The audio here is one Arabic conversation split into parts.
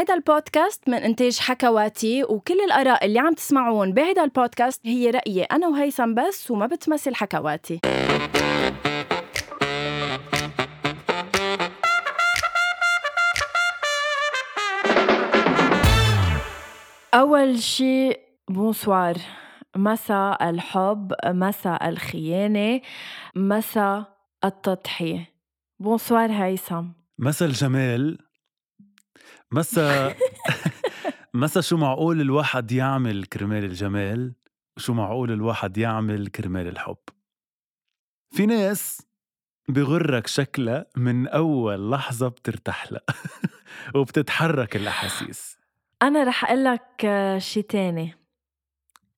هيدا البودكاست من إنتاج حكواتي وكل الآراء اللي عم تسمعون بهيدا البودكاست هي رأيي أنا وهيثم بس وما بتمثل حكواتي. أول شي بونسوار مساء الحب مساء الخيانة مساء التضحية. بونسوار هيثم. مسا الجمال. مسا مسا شو معقول الواحد يعمل كرمال الجمال؟ وشو معقول الواحد يعمل كرمال الحب؟ في ناس بغرك شكلها من أول لحظة بترتاح لها وبتتحرك الأحاسيس. أنا رح أقول لك شي تاني.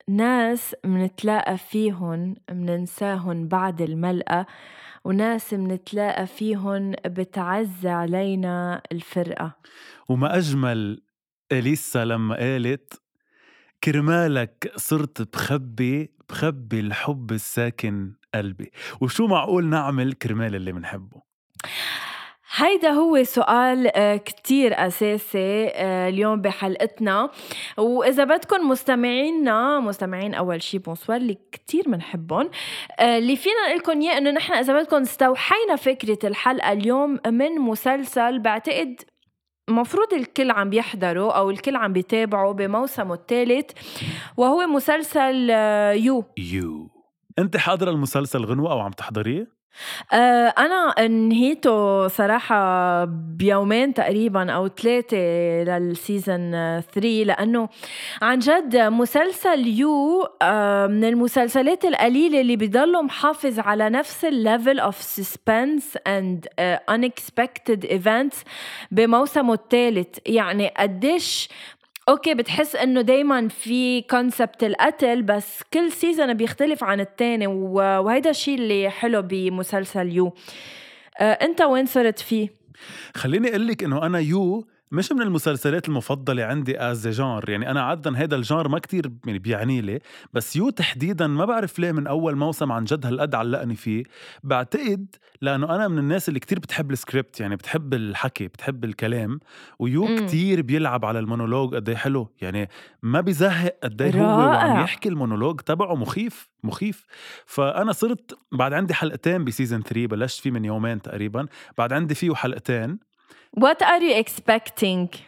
ناس منتلاقى فيهن مننساهن بعد الملقى وناس منتلاقى فيهن بتعز علينا الفرقة. وما أجمل إليسا لما قالت كرمالك صرت بخبي بخبي الحب الساكن قلبي. وشو معقول نعمل كرمال اللي منحبه؟ هيدا هو سؤال آه، كتير أساسي آه، اليوم بحلقتنا. وإذا بدكم مستمعينا مستمعين أول شي بونسوار اللي كتير منحبهم. آه، اللي فينا نقول لكم إياه إنه نحن إذا بدكم استوحينا فكرة الحلقة اليوم من مسلسل بعتقد مفروض الكل عم بيحضروا أو الكل عم بيتابعوا بموسمه الثالث وهو مسلسل يو يو أنت حاضرة المسلسل غنوة أو عم تحضريه؟ آه، أنا انهيته صراحة بيومين تقريبا أو ثلاثة لل season 3 لأنه عن جد مسلسل You آه، من المسلسلات القليلة اللي بيضلوا محافظ على نفس ال level of suspense and unexpected events بموسمه الثالث. يعني قديش okay بتحس إنه دايما في concept القتل بس كل season بيختلف عن التاني وهيدا الشيء اللي حلو بمسلسل You. آه، أنت وين صرت فيه؟ خليني أقول لك إنه أنا You مش من المسلسلات المفضلة عندي as genre يعني أنا عادة هيدا ال genre ما كتير يعني بيعني لي بس You تحديدا ما بعرف ليه من أول موسم عن جد هالقد علقني فيه. بعتقد لأنه أنا من الناس اللي كتير بتحب السكريبت يعني بتحب الحكي بتحب الكلام ويو م. كتير بيلعب على المونولوج قد حلو. يعني ما بيزهق قد هو وعم يحكي المونولوج تبعه مخيف مخيف. فأنا صرت بعد عندي حلقتين ب season 3 بلشت فيه من يومين تقريبا بعد عندي فيه حلقتين. What are you expecting?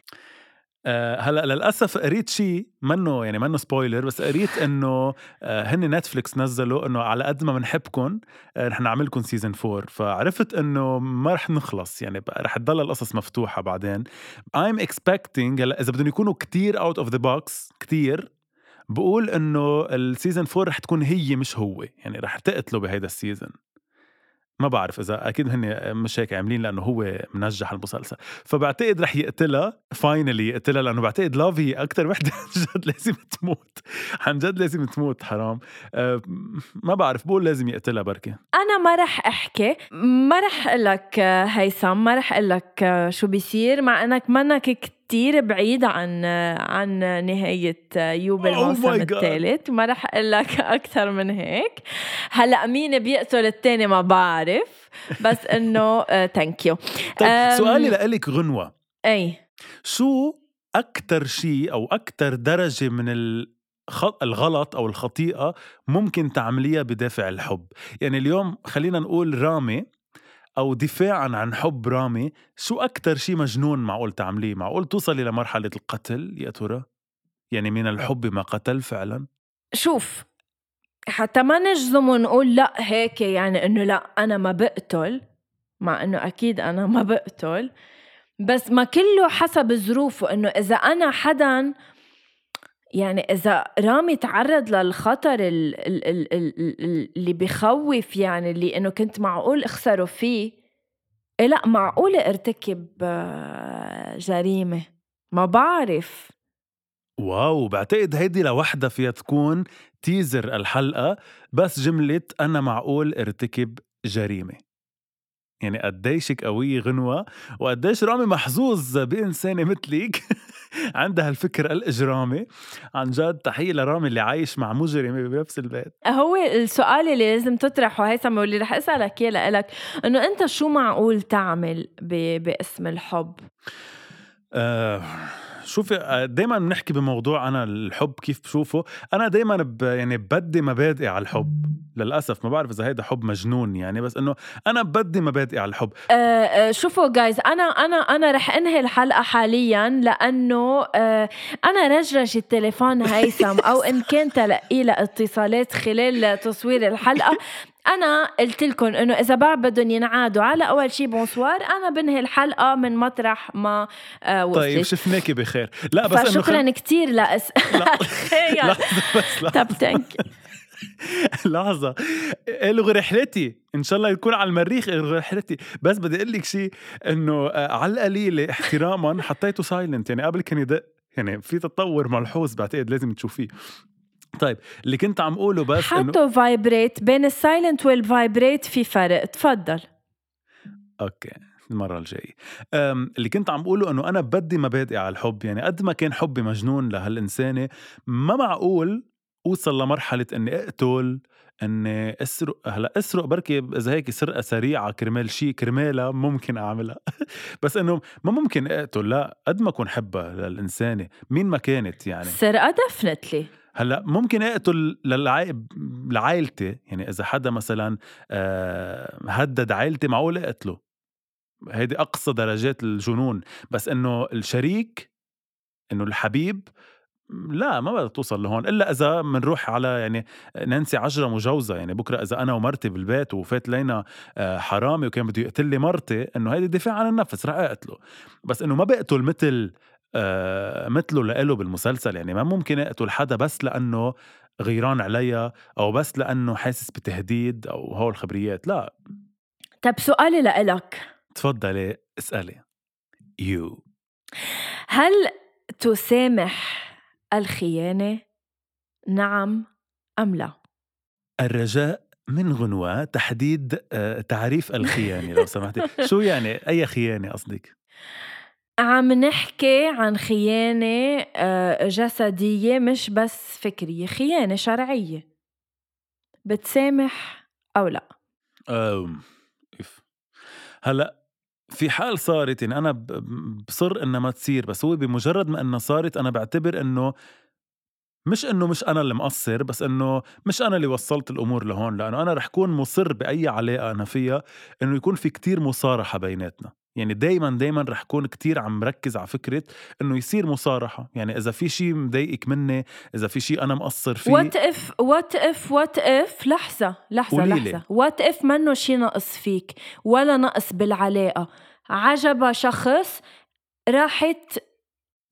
أه هلا للأسف قريت شيء منه يعني منه spoiler بس قريت إنه أه هن Netflix نزلوا إنه على قد ما بنحبكم أه رح نعملكم season 4 فعرفت إنه ما رح نخلص يعني رح تضل القصص مفتوحة بعدين. I'm expecting هلا إذا بدهم يكونوا كتير out of the box كتير بقول إنه ال season 4 رح تكون هي مش هو يعني رح تقتلوا بهيدا ال season ما بعرف إذا أكيد هن مش هيك عاملين لأنه هو منجح المسلسل. فبعتقد رح يقتلها finally يقتلها لأنه بعتقد Love أكثر وحدة عن جد لازم تموت. عن جد لازم تموت حرام. أه ما بعرف بقول لازم يقتلها بركي. أنا ما رح أحكي. ما رح أقول لك هيثم ما رح أقول لك شو بيصير مع إنك منك كتير بعيد عن عن نهاية You بالموسم آه الثالث ما رح أقول لك أكثر من هيك. هلأ مين بيقتل الثاني ما بعرف بس إنه thank you طيب سؤالي لإلك غنوة. أي. شو أكثر شيء أو أكثر درجة من الغلط أو الخطيئة ممكن تعمليها بدافع الحب؟ يعني اليوم خلينا نقول رامي. أو دفاعا عن حب رامي شو أكتر شي مجنون معقول تعمليه؟ معقول توصلي لمرحلة القتل يا ترى؟ يعني من الحب ما قتل فعلا؟ شوف حتى ما نجزم ونقول لأ هيك يعني إنه لأ أنا ما بقتل مع إنه أكيد أنا ما بقتل بس ما كله حسب ظروفه إنه إذا أنا حدا يعني إذا رامي تعرض للخطر اللي بخوف يعني اللي إنه كنت معقول أخسره فيه إيه لأ معقول أرتكب آه، جريمة. ما بعرف. واو بعتقد هيدي لوحدها فيها تكون تيزر الحلقة بس جملة أنا معقول أرتكب جريمة. يعني قديشك قوية غنوة وقديش رامي محظوظ بإنسانة مثلك. عندها الفكر الإجرامي. عن جد تحية لرامي اللي عايش مع مجرمة بنفس البيت. هو السؤال اللي لازم تطرحه هيثم واللي رح أسألك إياه لإلك إنه أنت شو معقول تعمل باسم الحب؟ آه. شوفي دائما بنحكي بموضوع أنا الحب كيف بشوفه. أنا دائما ب يعني بدي مبادئي على الحب. للأسف ما بعرف إذا هيدا حب مجنون يعني بس إنه أنا بدي مبادئي على الحب. أه أه شوفوا جايز أنا أنا أنا رح أنهي الحلقة حاليا لأنه أه أنا رجرج التليفون هيثم أو إن كان تلقي له اتصالات خلال تصوير الحلقة. أنا قلت لكم إنه إذا بعد بدهم ينعادوا على أول شيء بونسوار أنا بنهي الحلقة من مطرح ما آه وصلت. طيب شفناكي بخير؟ لا بس شكرا خل... كثير لأ بس لحظه بس لحظه طب thank لحظة. الغي رحلتي. إن شاء الله يكون على المريخ الغي رحلتي. بس بدي أقول لك شيء إنه آه، على القليلة احتراما حطيته silent يعني قبل كان يدق يعني في تطور ملحوظ بعتقد لازم تشوفيه. طيب اللي كنت عم اقوله بس حطوا vibrate بين ال silent وال vibrate في فرق. تفضل. أوكي المرة الجاية. اللي كنت عم بقوله إنه أنا بدي مبادئي على الحب يعني قد ما كان حبي مجنون لهالإنسانة ما معقول أوصل لمرحلة إني أقتل إني أسرق هلا أسرق بركي إذا هيك سرقة سريعة كرمال شيء كرمالها ممكن أعملها. بس إنه ما ممكن أقتل لا قد ما أكون حبها للانسانه مين ما كانت يعني. سرقة دفنتلي هلأ ممكن اقتل لعائلتي يعني إذا حدا مثلا آه، هدد عائلتي معقول اقتله هيدي أقصى درجات الجنون. بس إنه الشريك إنه الحبيب لا ما بدها توصل لهون. إلا إذا بنروح على يعني نانسي عجرة مجوزة. يعني بكرة إذا أنا ومرتي بالبيت وفات لينا آه، حرامي وكان بده يقتل لي مرتي إنه هيدي دفاع عن النفس رح أقتله. بس إنه ما بقتل مثل مثله لإله بالمسلسل يعني ما ممكن اقتل حدا بس لأنه غيران عليها أو بس لأنه حاسس بتهديد أو هول الخبريات لا طب سؤالي لإلك تفضلي اسألي يو هل تسامح الخيانة؟ نعم أم لا؟ الرجاء من غنوة تحديد آه، تعريف الخيانة لو سمحتي شو يعني أي خيانة قصدك؟ عم نحكي عن خيانة آه، جسدية مش بس فكرية خيانة شرعية. بتسامح أو لا؟ هلأ في حال صارت يعني أنا بصر إنها ما تصير بس هو بمجرد ما إنها صارت أنا بعتبر إنه مش إنه مش أنا اللي مقصر بس إنه مش أنا اللي وصلت الأمور لهون لأنه أنا رح كون مصر بأي علاقة أنا فيها إنه يكون في كتير مصارحة بيناتنا. يعني دايما دايما رح كون كتير عم مركز على فكرة إنه يصير مصارحة. يعني إذا في شيء مضايقك مني إذا في شيء أنا مقصر فيه وات اف وات اف وات اف لحظة لحظة قوليلي. لحظة. what if منه شيء نقص فيك؟ ولا نقص بالعلاقة. عجبها شخص راحت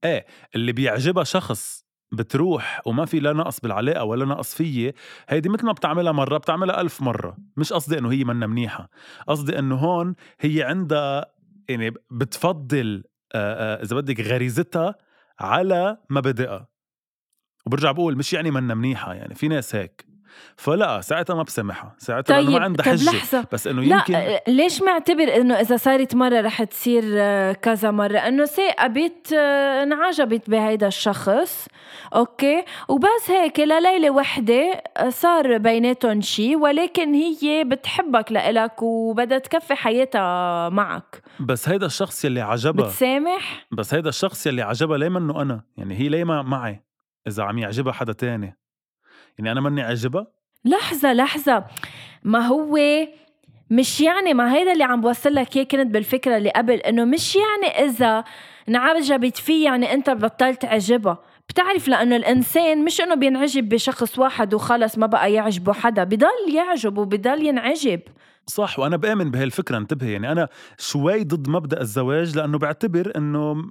إيه اللي بيعجبها شخص بتروح وما في لا نقص بالعلاقة ولا نقص فيي هيدي مثل ما بتعملها مرة بتعملها ألف مرة. مش قصدي إنه هي منا منيحة. قصدي إنه هون هي عندها يعني بتفضل إذا بدك غريزتها على مبادئها. وبرجع بقول مش يعني منا منيحة يعني في ناس هيك. فلا ساعتها ما بسامحها. ساعتها طيب ما عندها حجة. لحظة. بس إنه يمكن لا ليش معتبر إنه إذا صارت مرة رح تصير كذا مرة؟ إنه ثاقبت انعجبت بهيدا الشخص أوكي؟ وبس هيك لليله وحدة صار بيناتهم شيء ولكن هي بتحبك لإلك وبدها تكفي حياتها معك. بس هيدا الشخص يلي عجبها. بتسامح؟ بس هيدا الشخص يلي عجبها ليه منه أنا يعني هي ليه ما معي إذا عم يعجبها حدا تاني. يعني أنا ماني عجبها لحظة لحظة. ما هو مش يعني ما هيدا اللي عم بوصل لك اياه كنت بالفكرة اللي قبل إنه مش يعني إذا انعجبت فيه يعني أنت بطلت عجبها بتعرف لأنه الإنسان مش إنه بينعجب بشخص واحد وخلص ما بقى يعجبه حدا بضل يعجب وبضل ينعجب. صح وأنا بآمن بهالفكرة انتبهي. يعني أنا شوي ضد مبدأ الزواج لأنه بعتبر إنه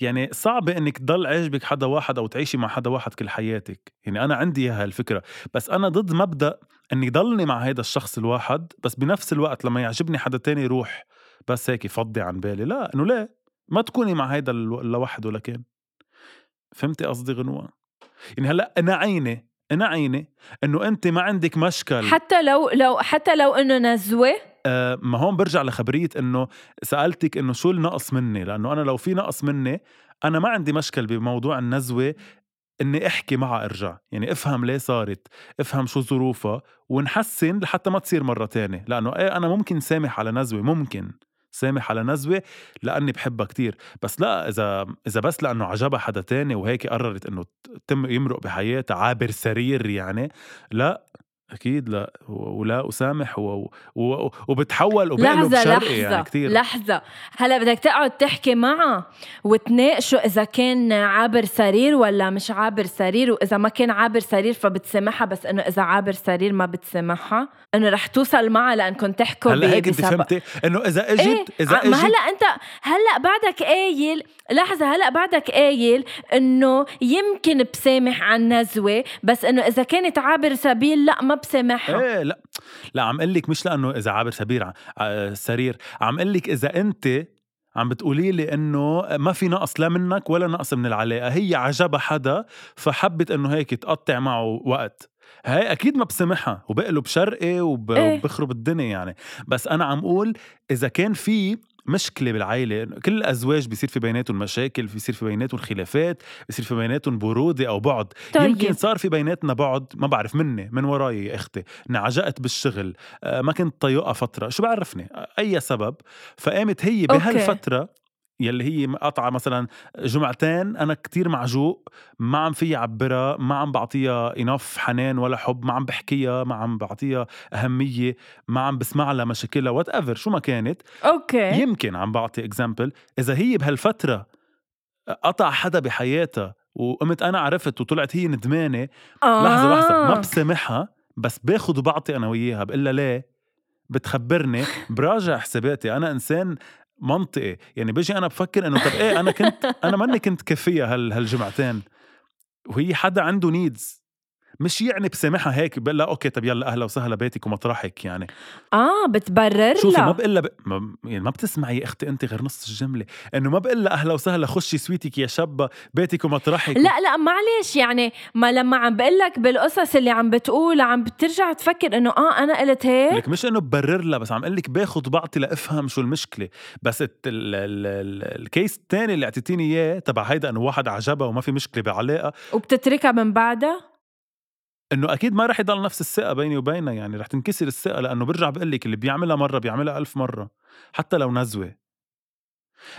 يعني صعب إنك تضل عاجبك حدا واحد أو تعيشي مع حدا واحد كل حياتك. يعني أنا عندي هالفكره بس أنا ضد مبدأ إني ضلني مع هذا الشخص الواحد بس بنفس الوقت لما يعجبني حدا تاني روح بس هيك فضي عن بالي. لا إنه ليه؟ ما تكوني مع هيدا لوحده لكن فهمتي قصدي غنوة؟ يعني هلأ أنا عيني أنا عيني إنه أنت ما عندك مشكل. حتى لو لو حتى لو إنه نزوة. آه ما هون برجع لخبرية إنه سألتك إنه شو النقص مني لأنه أنا لو في نقص مني أنا ما عندي مشكل بموضوع النزوة إني أحكي معها أرجع. يعني افهم ليه صارت افهم شو ظروفها ونحسن لحتى ما تصير مرة تانية. لأنه إيه أنا ممكن سامح على نزوة ممكن. سامح على نزوة لأني بحبها كتير. بس لا إذا إذا بس لأنه عجبها حدا تاني وهيك قررت إنه تم يمرق بحياتها عابر سرير يعني لا أكيد لأ ولا أسامح و... و... وبتحول وبقلب لحظة شرقي لحظة يعني كتير. لحظة. هلأ بدك تقعد تحكي معها وتناقشوا إذا كان عابر سرير ولا مش عابر سرير وإذا ما كان عابر سرير فبتسامحها بس إنه إذا عابر سرير ما بتسامحها. إنه رح توصل معها لأنكم تحكوا هلأ هيك انت فهمتي؟ إنه إذا إجت إيه؟ إذا اجت ما هلأ أنت هلأ بعدك قايل لحظة هلأ بعدك قايل إنه يمكن بسامح عن نزوة بس إنه إذا كانت عابر سبيل لأ ما بسامحها. إيه لا. لا عم قل لك مش لأنه إذا عابر سبيل سرير. عم قل لك إذا أنت عم بتقولي لي إنه ما في نقص لا منك ولا نقص من العلاقة هي عجبها حدا فحبت إنه هيك تقطع معه وقت. هاي أكيد ما بسمحها وبقلب شرقي وب... إيه؟ وبخرب الدنيا يعني. بس أنا عم أقول إذا كان في مشكلة بالعائله كل الأزواج بيصير في بيناتهم مشاكل بيصير في بيناتهم خلافات بيصير في بيناتهم برودة أو بعد. طيب. يمكن صار في بيناتنا بعد ما بعرف مني من وراي يا أختي انعجقت بالشغل آه، ما كنت طايقها فترة. شو بعرفني؟ أي سبب. فقامت هي بهالفترة يلي هي قطعة مثلا جمعتين أنا كتير معجوق ما عم في عبرها ما عم بعطيها إناف حنان ولا حب ما عم بحكيها ما عم بعطيها أهمية ما عم بسمع لها مشاكلها whatever شو ما كانت. okay. يمكن عم بعطي example إذا هي بهالفترة قطع حدا بحياتها وقمت أنا عرفت وطلعت هي ندمانة آه. لحظة لحظة ما بسامحها بس باخد وبعطي أنا وياها بقول لها ليه؟ بتخبرني براجع حساباتي أنا إنسان منطقي. يعني بيجي أنا بفكر إنه طب إيه أنا كنت أنا ماني كنت كفيه هال هالجمعتين. وهي حدا عنده needs مش يعني بسامحها هيك بقول لها okay طب يلا أهلا وسهلا بيتك ومطرحك يعني. آه بتبرر شوفي لا ما بقول لها ب... ما... يعني ما بتسمعي يا أختي انت غير نص الجملة. إنه ما بقول لها أهلا وسهلا خشي سويتك يا شابة بيتك ومطرحك لا لا معلش يعني ما لما عم بقول لك بالقصص اللي عم بتقول عم بترجع تفكر إنه آه أنا قلت هيك. لك مش إنه ببرر لها بس عم أقول لك باخذ بعطي لأفهم شو المشكلة. بس ال... ال... ال... الكيس الثاني اللي أعطيتيني إياه تبع هيدا إنه واحد عجبها وما في مشكلة بعلاقة. وبتتركها من بعدها؟ إنه أكيد ما رح يضل نفس الثقة بيني وبينها يعني رح تنكسر الثقة لأنه برجع بقول لك اللي بيعملها مرة بيعملها ألف مرة حتى لو نزوة.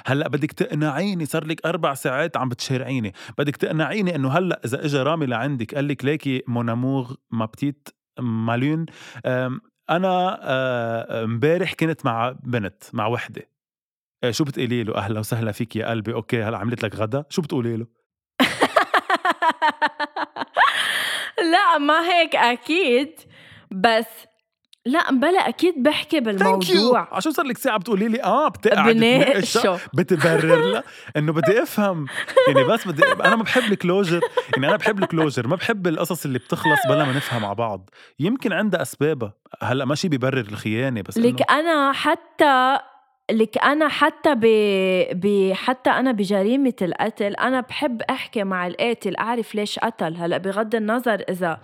هلأ بدك تقنعيني صار لك أربع ساعات عم بتشارعيني بدك تقنعيني إنه هلأ إذا اجى رامي لعندك قال لك ليكي موناموغ ما بتيت مالون أنا امبارح كنت مع بنت مع وحدة. شو بتقولي له؟ أهلا وسهلا فيك يا قلبي okay هلأ عملت لك غدا؟ شو بتقولي له؟ لا ما هيك أكيد بس لا بلا أكيد بحكي بالموضوع. عشان صار لك؟ ساعة بتقولي لي آه بتقعد بتبرر لها إنه بدي أفهم. يعني بس بدي أنا ما بحب ال closure. يعني أنا بحب ال closure ما بحب القصص اللي بتخلص بلا ما نفهم مع بعض. يمكن عندها أسبابها. هلأ ماشي ببرر الخيانة بس لك أنا حتى لك أنا حتى ب... ب حتى أنا بجريمة القتل أنا بحب أحكي مع القاتل أعرف ليش قتل. هلأ بغض النظر إذا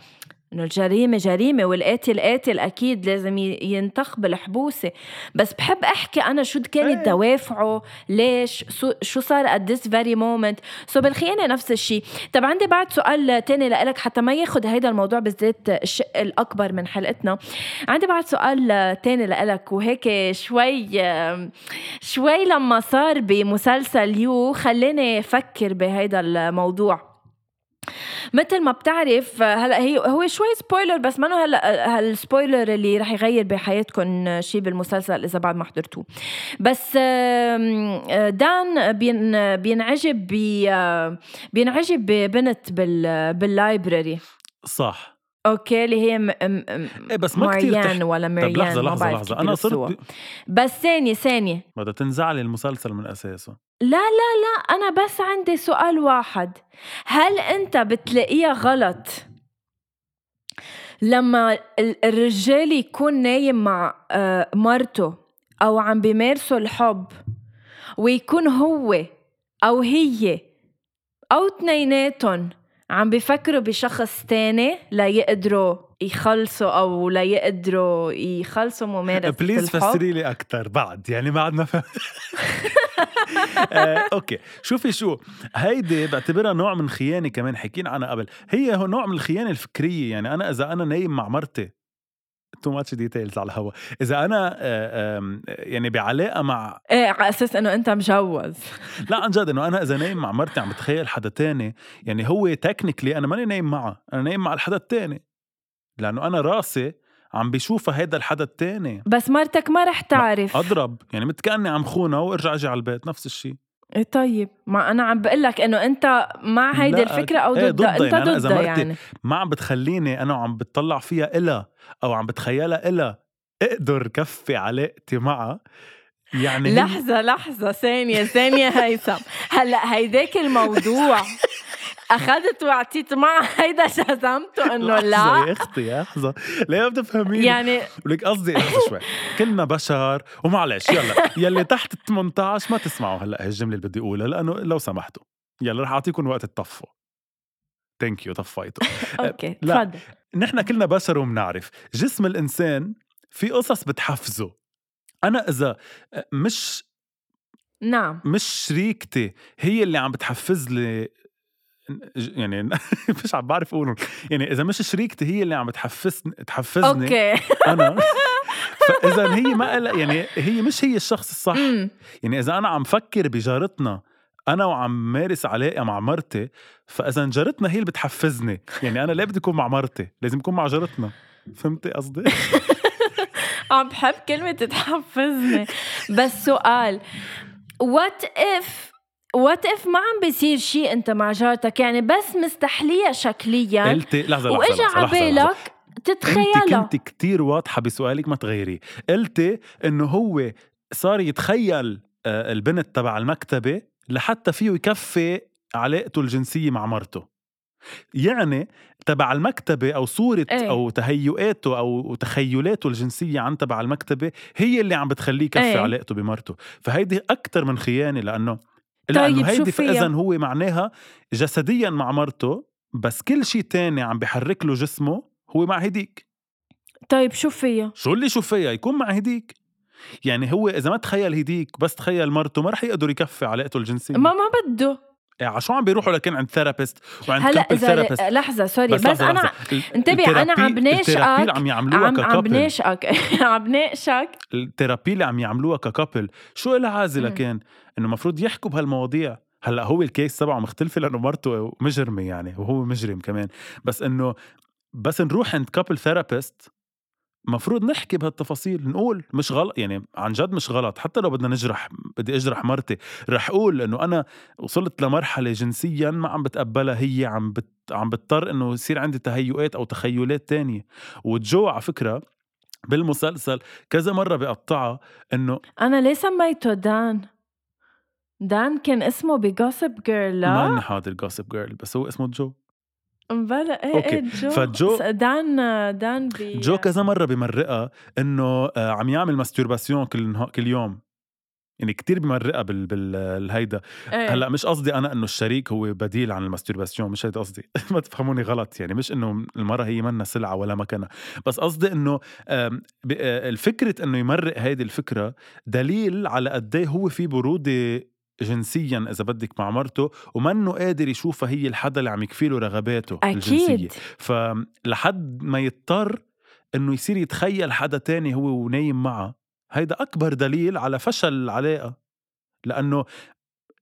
إنه الجريمة جريمة والقاتل قاتل أكيد لازم ينتخ بالحبوسة. بس بحب أحكي أنا شو كانت إيه. دوافعه ليش؟ شو صار at this very moment سو so بالخيانة نفس الشيء طب عندي بعد سؤال تاني لك حتى ما ياخذ هيدا الموضوع بالذات الشق الأكبر من حلقتنا. عندي بعد سؤال تاني لك وهيك شوي شوي لما صار بمسلسل You خلاني أفكر بهيدا الموضوع. مثل ما بتعرف هلا هي هو شوي spoiler بس منه هلا هال spoiler اللي رح يغير بحياتكم شيء بالمسلسل إذا بعد ما حضرتوه. بس then بين بينعجب بينعجب ببنت بال library صح. okay اللي هي م... م... إيه بس ما كتير تح... ولا مريان لحظة لحظة لحظة. أنا صرت بس ثانية ثانية. بدها تنزعلي المسلسل من أساسه. لا لا لا أنا بس عندي سؤال واحد. هل أنت بتلاقيها غلط لما الرجال يكون نايم مع آه، مرته أو عم بيمارسوا الحب ويكون هو أو هي أو تنيناتهم عم بيفكروا بشخص تاني ليقدروا يخلصوا أو ليقدروا يخلصوا ممارسة please فسري لي أكثر بعد يعني ما عدنا فهم آه، okay. شوفي شو هيدي بعتبرها نوع من خيانة كمان حكينا عنها قبل. هي هو نوع من الخيانة الفكرية يعني أنا إذا أنا نايم مع مرتي too much details على الهوا. إذا أنا آه، يعني بعلاقة مع إيه على أساس إنه أنت مجوز. لا عن جد إنه أنا إذا نايم مع مرتي عم بتخيل حدا تاني يعني هو technically أنا ماني نايم معها أنا نايم مع الحدا التاني. لأنه أنا راسي عم بيشوفها هيدا الحدا التاني. بس مرتك ما رح تعرف. أضرب يعني مثل كأني عم خونها وإرجع أجي على البيت نفس الشيء إيه طيب. ما أنا عم بقول لك إنه أنت مع هيدي الفكرة أو ضدها ضدها أنت يعني ضدها يعني. ما عم بتخليني أنا وعم بتطلع فيها إلها أو عم بتخيلها إلها أقدر كفي علاقتي معها. يعني لحظة لحظة. ثانية ثانية هيثم. هلأ هيداك الموضوع. أخذت وعطيت معها هيدا جزمته إنه لا. يا أختي لحظة. ليه ما بتفهميني يعني ولك قصدي لحظة شوي. كلنا بشر. ومعلش يلا. يلي تحت ال 18 ما تسمعوا هلأ هي الجملة اللي بدي أقولها لأنه لو سمحتوا. يلا رح أعطيكم وقت تطفوا. thank you طفيتوا. okay لا. تفضل. نحن كلنا بشر وبنعرف جسم الإنسان في قصص بتحفزه. أنا إذا مش نعم. مش شريكتي هي اللي عم بتحفز لي يعني مش عم بعرف أقول يعني إذا مش شريكتي هي اللي عم بتحفزني تحفزني. okay. أنا. فإذا هي ما يعني هي مش هي الشخص الصح. يعني إذا أنا عم فكر بجارتنا أنا وعم مارس علاقه مع مرتي فإذا جارتنا هي اللي بتحفزني. يعني أنا ليه بدي أكون مع مرتي؟ لازم اكون مع جارتنا. فهمتي قصدي؟ عم بحب كلمة تتحفزني بس سؤال what if what if ما عم بيصير شيء أنت مع جارتك يعني بس مستحليها شكليا قلتي لحظة لحظة وإجا على. بالك أنت تتخيلها كنت كتير واضحة بسؤالك ما تغيري قلتي إنه هو صار يتخيل آه، البنت تبع المكتبة لحتى فيه يكفي علاقته الجنسية مع مرته يعني تبع المكتبة أو صورة إيه. أو تهيؤاته أو تخيلاته الجنسية عن تبع المكتبة هي اللي عم بتخليه يكفي إيه. علاقته بمرته فهيدي أكتر من خيانة لأنه طيب لأنه شو هيدي؟ فإذا هو معناها جسديا مع مرته بس كل شيء تاني عم بيحرك له جسمه هو مع هديك. طيب شو فيها؟ شو اللي شو فيها؟ يكون مع هديك. يعني هو إذا ما تخيل هديك بس تخيل مرته ما رح يقدر يكفي علاقته الجنسية. ما ما بده. يعني عشان عم بيروحوا لكن عند therapist وعند هلا إذا لحظة sorry بس, لحظة أنا انتبه، أنا عم اللي عم يعملوها عم عم بناشقك عم بناقشك. ال therapy اللي عم يعملوها ك couple شو لها عازله. كان إنه المفروض يحكوا بهالمواضيع. هلأ هو ال case تبعه مختلفة لأنه مرته مجرمة يعني وهو مجرم كمان. بس إنه بس نروح عند couple therapist مفروض نحكي بهالتفاصيل نقول مش غلط يعني عن جد مش غلط حتى لو بدنا نجرح بدي أجرح مرتي رح أقول إنه أنا وصلت لمرحلة جنسيا ما عم بتقبلها هي عم بت عم بضطر إنه يصير عندي تهيؤات أو تخيلات تانية. وجو على فكرة بالمسلسل كذا مرة بقطعها إنه أنا ليه سميته دان؟ دان كان اسمه ب Gossip Girl لا؟ ماني حاضر Gossip Girl بس هو اسمه جو. بلا إيه okay. إيه جو فجو- دان دان بي جو كذا مرة بمرقها إنه آه، عم يعمل masturbation كل كل يوم. يعني كتير بمرقها بال بالهيدا إيه. هلأ مش قصدي أنا إنه الشريك هو بديل عن ال masturbation مش هيدا قصدي. ما تفهموني غلط يعني مش إنه المرة هي منا سلعة ولا مكانها بس قصدي إنه آه، الفكرة إنه يمرق هيدي الفكرة دليل على قد إيه هو في برودة جنسيا إذا بدك مع مرته ومنه قادر يشوفها هي الحدا اللي عم يكفي له رغباته الجنسية. أكيد فلحد ما يضطر إنه يصير يتخيل حدا تاني هو ونايم معه هيدا أكبر دليل على فشل العلاقة. لأنه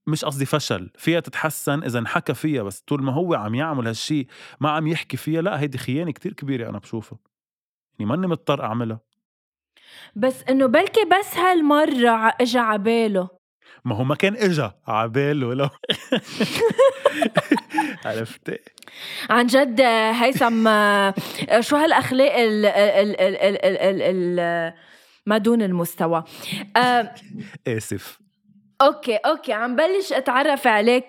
مش قصدي فشل فيها تتحسن إذا انحكى فيها بس طول ما هو عم يعمل هالشي ما عم يحكي فيها لا هيدي خيانة كتير كبيرة أنا بشوفها. يعني ماني مضطر أعملها. بس إنه بلكي بس هالمرة اجى عباله. ما هو ما كان اجا عباله لو عرفتي عن جد هيثم شو هالأخلاق ال ال ال ال ال ال ال ما دون المستوى؟ آه، آسف. okay okay عم بلش أتعرف عليك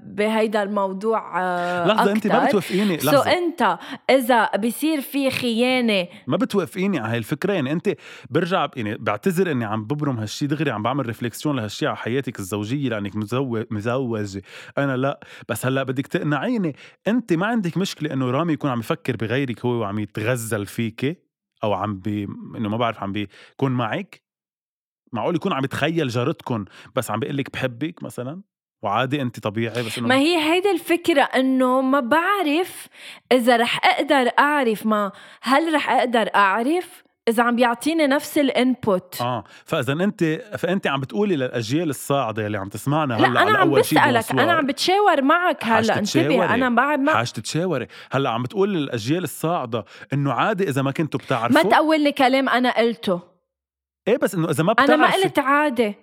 بهيدا الموضوع آه، لحظة أنت ما. بتوافقيني so لحظة. أنت إذا بصير في خيانة. ما بتوافقيني على هاي الفكرة يعني أنت برجع يعني بعتذر إني عم ببرم هالشي دغري عم بعمل réflexion لهالشي على حياتك الزوجية لأنك مزوج مزوجة. أنا لا. بس هلأ بدك تقنعيني. أنت ما عندك مشكلة إنه رامي يكون عم يفكر بغيرك هو وعم يتغزل فيكي أو عم بي إنه ما بعرف عم بيكون معك؟ معقول يكون عم يتخيل جارتكم بس عم بيقول لك بحبك مثلا؟ وعادي انت طبيعي بس إنه ما هي هيدي الفكرة إنه ما بعرف إذا رح أقدر أعرف ما هل رح أقدر أعرف إذا عم بيعطيني نفس الانبوت آه فإذا انت فانت عم بتقولي للأجيال الصاعدة اللي عم تسمعنا لا هلأ أنا على عم بسألك. أنا عم بتشاور معك هلأ انتبه. أنا بعد ما حاج تتشاوري هلأ عم بتقول للأجيال الصاعدة إنه عادي إذا ما كنتوا ما بتعرفوا تقول لي كلام أنا قلته إيه بس إنه إذا ما بتعرفي أنا ما قلت عادي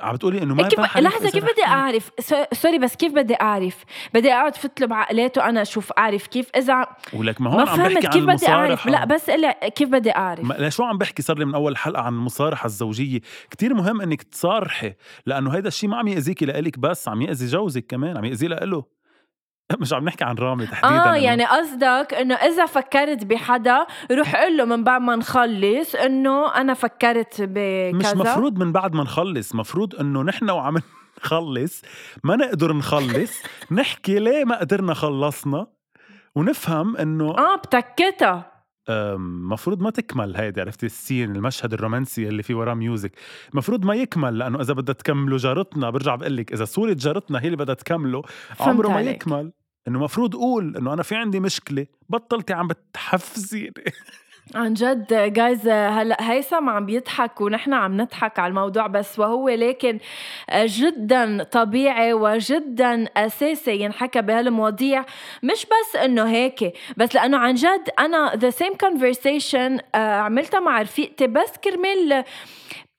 عم بتقولي إنه ما كيف لحظة كيف بدي. أعرف؟ so- sorry بس كيف بدي أعرف؟ بدي أقعد فتله بعقلاته أنا أشوف أعرف كيف إذا ولك ما هون ما عم بحكي فهمت عن كيف بدي أعرف؟ المصارحة. لا بس قلي كيف بدي أعرف؟ ما- ليش شو عم بحكي؟ صار لي من أول حلقة عن المصارحة الزوجية. كتير مهم إنك تصارحي لأنه هيدا الشيء ما عم يأذيكي لإلك بس عم يأذي جوزك كمان عم ياذيه لإله. مش عم نحكي عن رامي تحديدا آه يعني قصدك إنه إذا فكرت بحدا روح قول له من بعد ما نخلص إنه أنا فكرت بكذا. مش مفروض من بعد ما نخلص مفروض إنه نحن وعم نخلص ما نقدر نخلص نحكي ليه ما قدرنا خلصنا ونفهم إنه آه بتكتها. مفروض ما تكمل هيدي عرفتي؟ السين المشهد الرومانسي اللي فيه وراه ميوزك مفروض ما يكمل لأنه إذا بدها تكمله جارتنا برجع بقول لك إذا صورة جارتنا هي اللي بدها تكمله عمره ما عليك. يكمل. إنه مفروض قول إنه أنا في عندي مشكلة بطلتي عم بتحفزيني. عن جد جايز هلا هيثم عم بيضحك ونحن عم نضحك على الموضوع بس وهو لكن جدا طبيعي وجدا أساسي ينحكى بهالمواضيع مش بس إنه هيك بس لأنه عن جد أنا same conversation آه، عملتها مع رفيقتي بس كرمال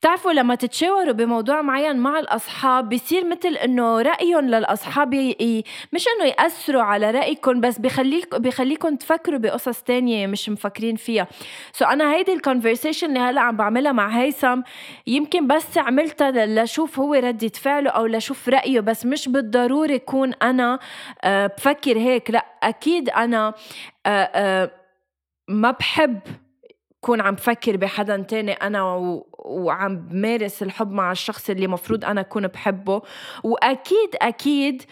بتعرفوا لما تتشاوروا بموضوع معين مع الأصحاب بيصير مثل إنه رأيهم للأصحاب ي... مش إنه يأثروا على رأيكم بس بيخليك بيخليكم تفكروا بقصص تانية مش مفكرين فيها. so so أنا هيدي ال conversation اللي هلأ عم بعملها مع هيثم يمكن بس عملتها لشوف هو ردة فعله أو لشوف رأيه بس مش بالضروري يكون أنا آه، بفكر هيك. لأ أكيد أنا آه، آه، ما بحب كون عم فكر بحدا تاني أنا و... وعم بمارس الحب مع الشخص اللي مفروض أنا أكون بحبه. وأكيد أكيد آه،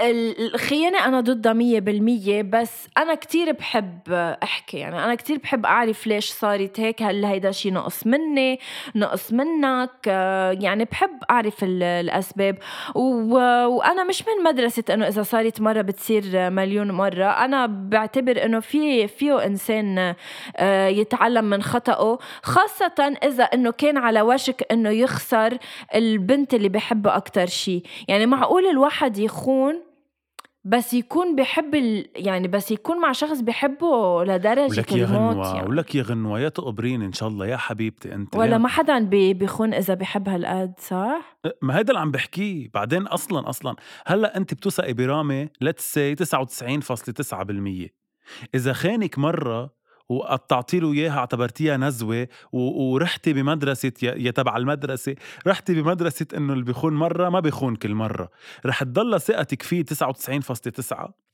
الخيانة أنا ضدها مية بالمية بس أنا كتير بحب أحكي يعني أنا كتير بحب أعرف ليش صارت هيك هل هيدا شي نقص مني؟ نقص منك؟ آه، يعني بحب أعرف ال- الأسباب. وأنا مش من مدرسة إنه إذا صارت مرة بتصير مليون مرة. أنا بعتبر إنه في فيه إنسان آه، يتعلم من خطأه خاصة إذا إنه كان على وشك إنه يخسر البنت اللي بحبها أكتر شي. يعني معقول الواحد يخون بس يكون بحب ال... يعني بس يكون مع شخص بحبه لدرجة ولك يا غنوة يعني. ولك يا غنوة يا تقبرين إن شاء الله يا حبيبتي أنت ولا يا- ما حدا بي- بيخون إذا بحب هالقد صح؟ ما هيدا اللي عم بحكيه بعدين أصلا أصلا هلأ أنت بتوثقي برامي let's say 99.9% إذا خانك مرة وقطعتي له اياها اعتبرتيها نزوة ورحتي بمدرسة يا تبع المدرسة رحتي بمدرسة إنه اللي بيخون مرة ما بيخون كل مرة. رح تضل ثقتك فيه 99.9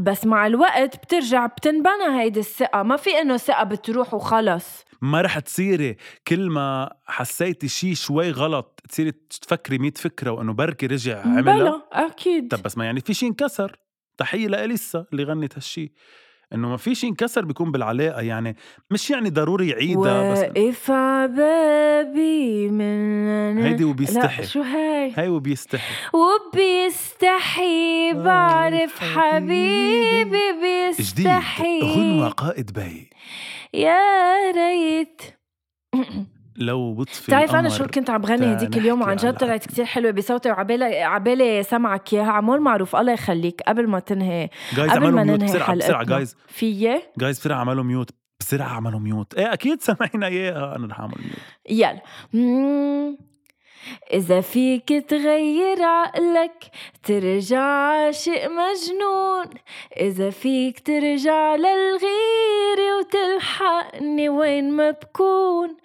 بس مع الوقت بترجع بتنبنى هيدي الثقة. ما في إنه ثقة بتروح وخلص. ما رح تصيري كل ما حسيتي شيء شوي غلط تصيري تفكري 100 فكرة وإنه بركي رجع عملها؟ بلا أكيد. طب بس ما يعني في شيء انكسر. تحية لإليسا اللي غنت هالشي. إنه ما في شيء انكسر بيكون بالعلاقة يعني مش يعني ضروري يعيدها بس عبابي من هيدي وبيستحي. شو هاي؟ هاي وبيستحي. وبيستحي بعرف حبيبي. جديد بيستحي. غنوة قائد بي يا ريت. لو بطفي بتعرف أنا شو كنت عم بغني هديك اليوم؟ وعن جد طلعت كتير حلوة بصوتي وعبالي عبالي سمعك إياها. عمول معروف الله يخليك. قبل ما تنهي جايز قبل ما ننهي بسرعة بسرعة جايز فيي؟ جايز بسرعة عملوا mute بسرعة عملوا mute إيه أكيد سمعنا. اياها أنا رح أعمل mute يلا. إذا فيك تغير عقلك ترجع عاشق مجنون. إذا فيك ترجع للغيرة وتلحقني وين ما بكون.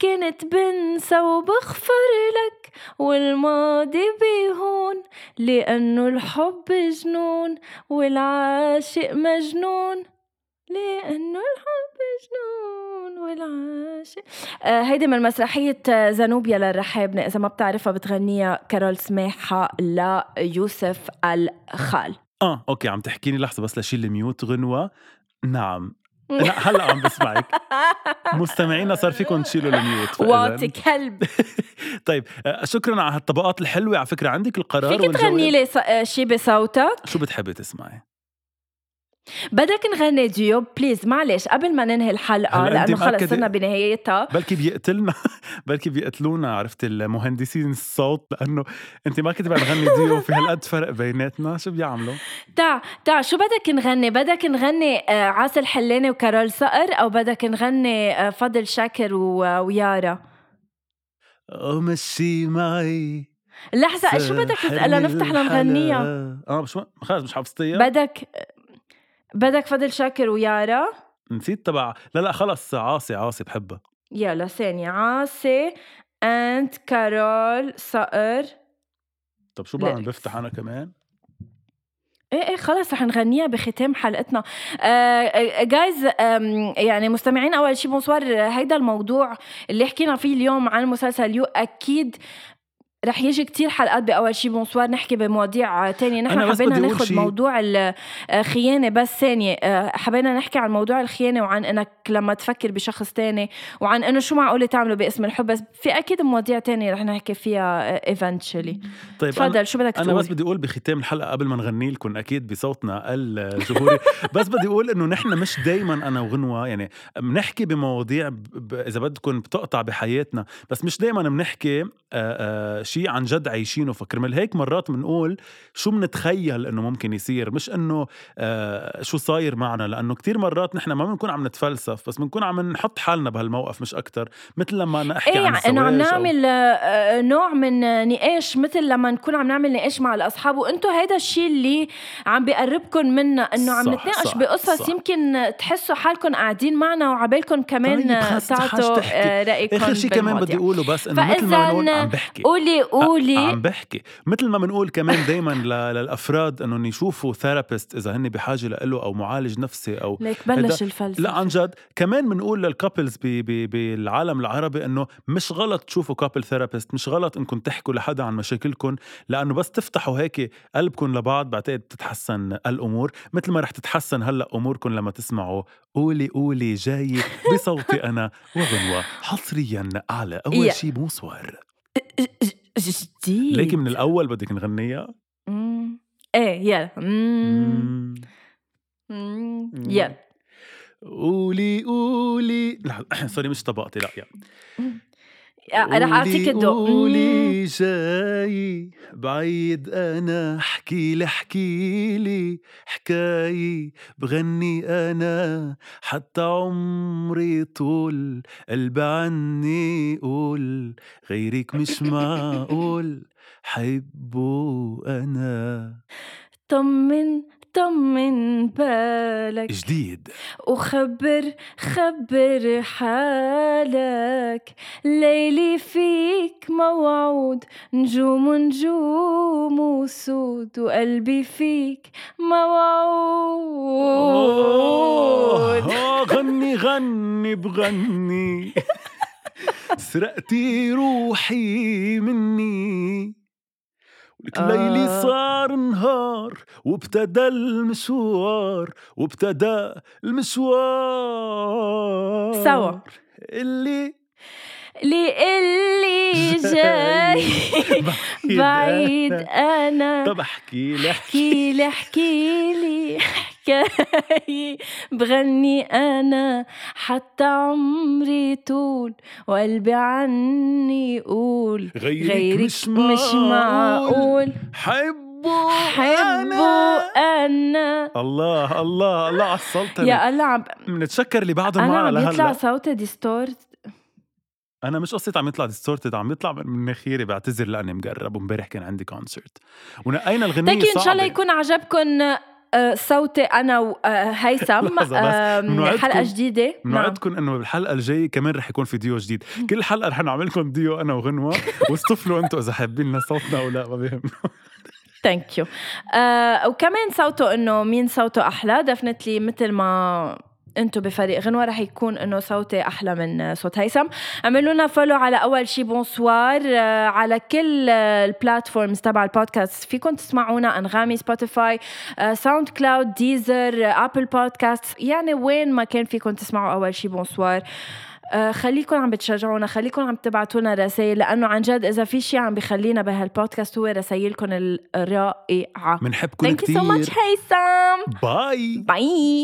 كنت بنسى وبغفر لك والماضي بيهون لأنه الحب جنون والعاشق مجنون لأنه الحب جنون والعاشق. آه هيدي من مسرحية آه، زنوبيا للرحابنة إذا ما بتعرفها بتغنيها كارول سماحة ليوسف الخال. آه okay عم تحكيني لحظة بس لشيل ال mute غنوة. نعم. لا هلأ عم بسمعك. مستمعينا صار فيكم تشيلوا ال mute واطي كلب. طيب آه، شكرا على هالطبقات الحلوة. على فكرة عندك القرار فيك تغني لي آه، شي بصوتك؟ شو بتحبي تسمعي؟ بدك نغني ديو please معلش قبل ما ننهي الحلقة لأنه خلص؟ صرنا بنهايتها. بلكي بيقتلنا بلكي بيقتلونا عرفت المهندسين الصوت لأنه أنت ما كنت بدك تغني ديو في هالقد فرق بيناتنا شو بيعملوا؟ تع تع شو بدك نغني؟ بدك نغني آه، عاصي حلاني وكارول صقر أو بدك نغني آه، فضل شاكر ويارا؟ مشي معي. لحظة شو بدك تسألها؟ نفتح لنغنيها. آه مش خلص مش حافظتيها بدك بدك فضل شاكر ويارا؟ نسيت تبع لا لا خلص عاصي عاصي بحبها يلا ثانية عاصي انت كارول صقر. طب شو لا. بعمل بفتح أنا كمان؟ إيه إيه خلص رح نغنيها بختام حلقتنا. جايز يعني مستمعين أول شي bonsoir هيدا الموضوع اللي حكينا فيه اليوم عن مسلسل You أكيد رح يجي كتير حلقات بأول شي. bonsoir نحكي بمواضيع تانية. نحن حبينا ناخد شي. موضوع الخيانة بس ثانية. آه، حبينا نحكي عن موضوع الخيانة وعن إنك لما تفكر بشخص تاني وعن إنه شو معقولة تعمله باسم الحب. بس في أكيد مواضيع تانية رح نحكي فيها eventually طيب أنا تفضل شو بدك أنا تقول؟ بس بدي أقول بختام الحلقة قبل ما نغني لكم أكيد بصوتنا أقل جمهوري بس بدي أقول إنه نحن مش دائما أنا وغنوة. يعني بنحكي بمواضيع ب... ب... إذا بدكم بتقطع بحياتنا بس مش دائما بنحكي آه آه شيء عن جد عايشينه فكرمال هيك مرات بنقول شو بنتخيل إنه ممكن يصير مش إنه آه شو صاير معنا لأنه كتير مرات نحن ما بنكون عم نتفلسف بس بنكون عم نحط حالنا بهالموقف مش أكتر مثل لما أنا أحكي إيه عن إنه عم الزواج أو- نعمل آه، نوع من نقاش مثل لما نكون عم نعمل نقاش مع الأصحاب وأنتم هيدا الشيء اللي عم بيقربكم منا إنه عم نتناقش بقصص. يمكن تحسوا حالكم قاعدين معنا وعبالكم كمان طيب، تعطوا. آه، رايكم آخر شيء كمان بدي. أقوله بس إنه مثل ما بنقول عم بحكي قولي عم قولي. بحكي. مثل ما بنقول كمان دايما للأفراد إنه يشوفوا therapist إذا هن بحاجة له أو معالج نفسي أو ليك بلش الفلسفة. لا عن جد. كمان بنقول لل couples بالعالم العربي إنه مش غلط تشوفوا couple therapist مش غلط إنكم تحكوا لحدا عن مشاكلكم لأنه بس تفتحوا هيك قلبكم لبعض بعتقد بتتحسن الأمور. مثل ما رح تتحسن هلأ أموركم لما تسمعوا قولي قولي جاي بصوتي أنا وغنوة حصريا على أول يا. شي bonsoir جديد. ليكي من الأول بدك نغنيها. إيه يلا. مم. مم. مم. يلا. قولي قولي. لا sorry مش طبقتي. لا يا رح اعطيك الضوء مم. قولي جاي. بعيد أنا. احكي لي احكي لي حكاية بغني أنا. حتى عمري طول قلبي عني قول. غيرك مش معقول. حبه أنا. طمن طمن بالك. جديد. وخبر خبر حالك. ليلي فيك موعود. نجوم نجوم وسود. وقلبي فيك موعود. آه غني غني بغني. سرقتي روحي مني. ولك ليلي آه. صار نهار وابتدى المشوار وابتدى المشوار سوا. اللي اللي اللي جاي. بعيد أنا. طب احكي لي احكي لي احكي لي. حكاية بغني أنا حتى عمري طول وقلبي عني يقول غيرك, غيرك مش مش معقول. حبه حبه أنا. أنا الله الله الله عصلتني يا الله عم بنتشكر اللي بعدهم أنا معنا عم يطلع لهلا صوتي distort. أنا مش قصه عم يطلع distorted عم يطلع من مناخيري بعتذر لأني مقرب. وامبارح كان عندي concert ونقينا الغنية تكي إن شاء الله. يكون عجبكم صوتي أنا وهيثم لحظة بس. بنوعدكم- حلقة جديدة. نعم. بنوعدكم إنه بالحلقة الجاية كمان رح يكون في ديو جديد. كل حلقة رح نعمل لكم ديو أنا وغنوة. واصطفلوا أنتم إذا حابين صوتنا أو لا ما بيهمنا. thank you آه وكمان صوته إنه مين صوته أحلى. definitely مثل ما أنتم بفريق غنوة رح يكون انه صوتي أحلى من صوت هيثم. اعملوا لنا follow على أول شي bonsoir آه، على كل ال platforms تبع البودكاست فيكم تسمعونا أنغامي Spotify SoundCloud Deezer Apple Podcast يعني وين ما كان فيكم تسمعوا أول شي bonsoir آه، خليكم عم بتشجعونا خليكم عم تبعتوا لنا رسائل لأنه عن جد إذا في شيء عم بخلينا بهالبودكاست هو رسائلكم الرائعة. بنحبكم Thank you كتير. so much هيثم. باي باي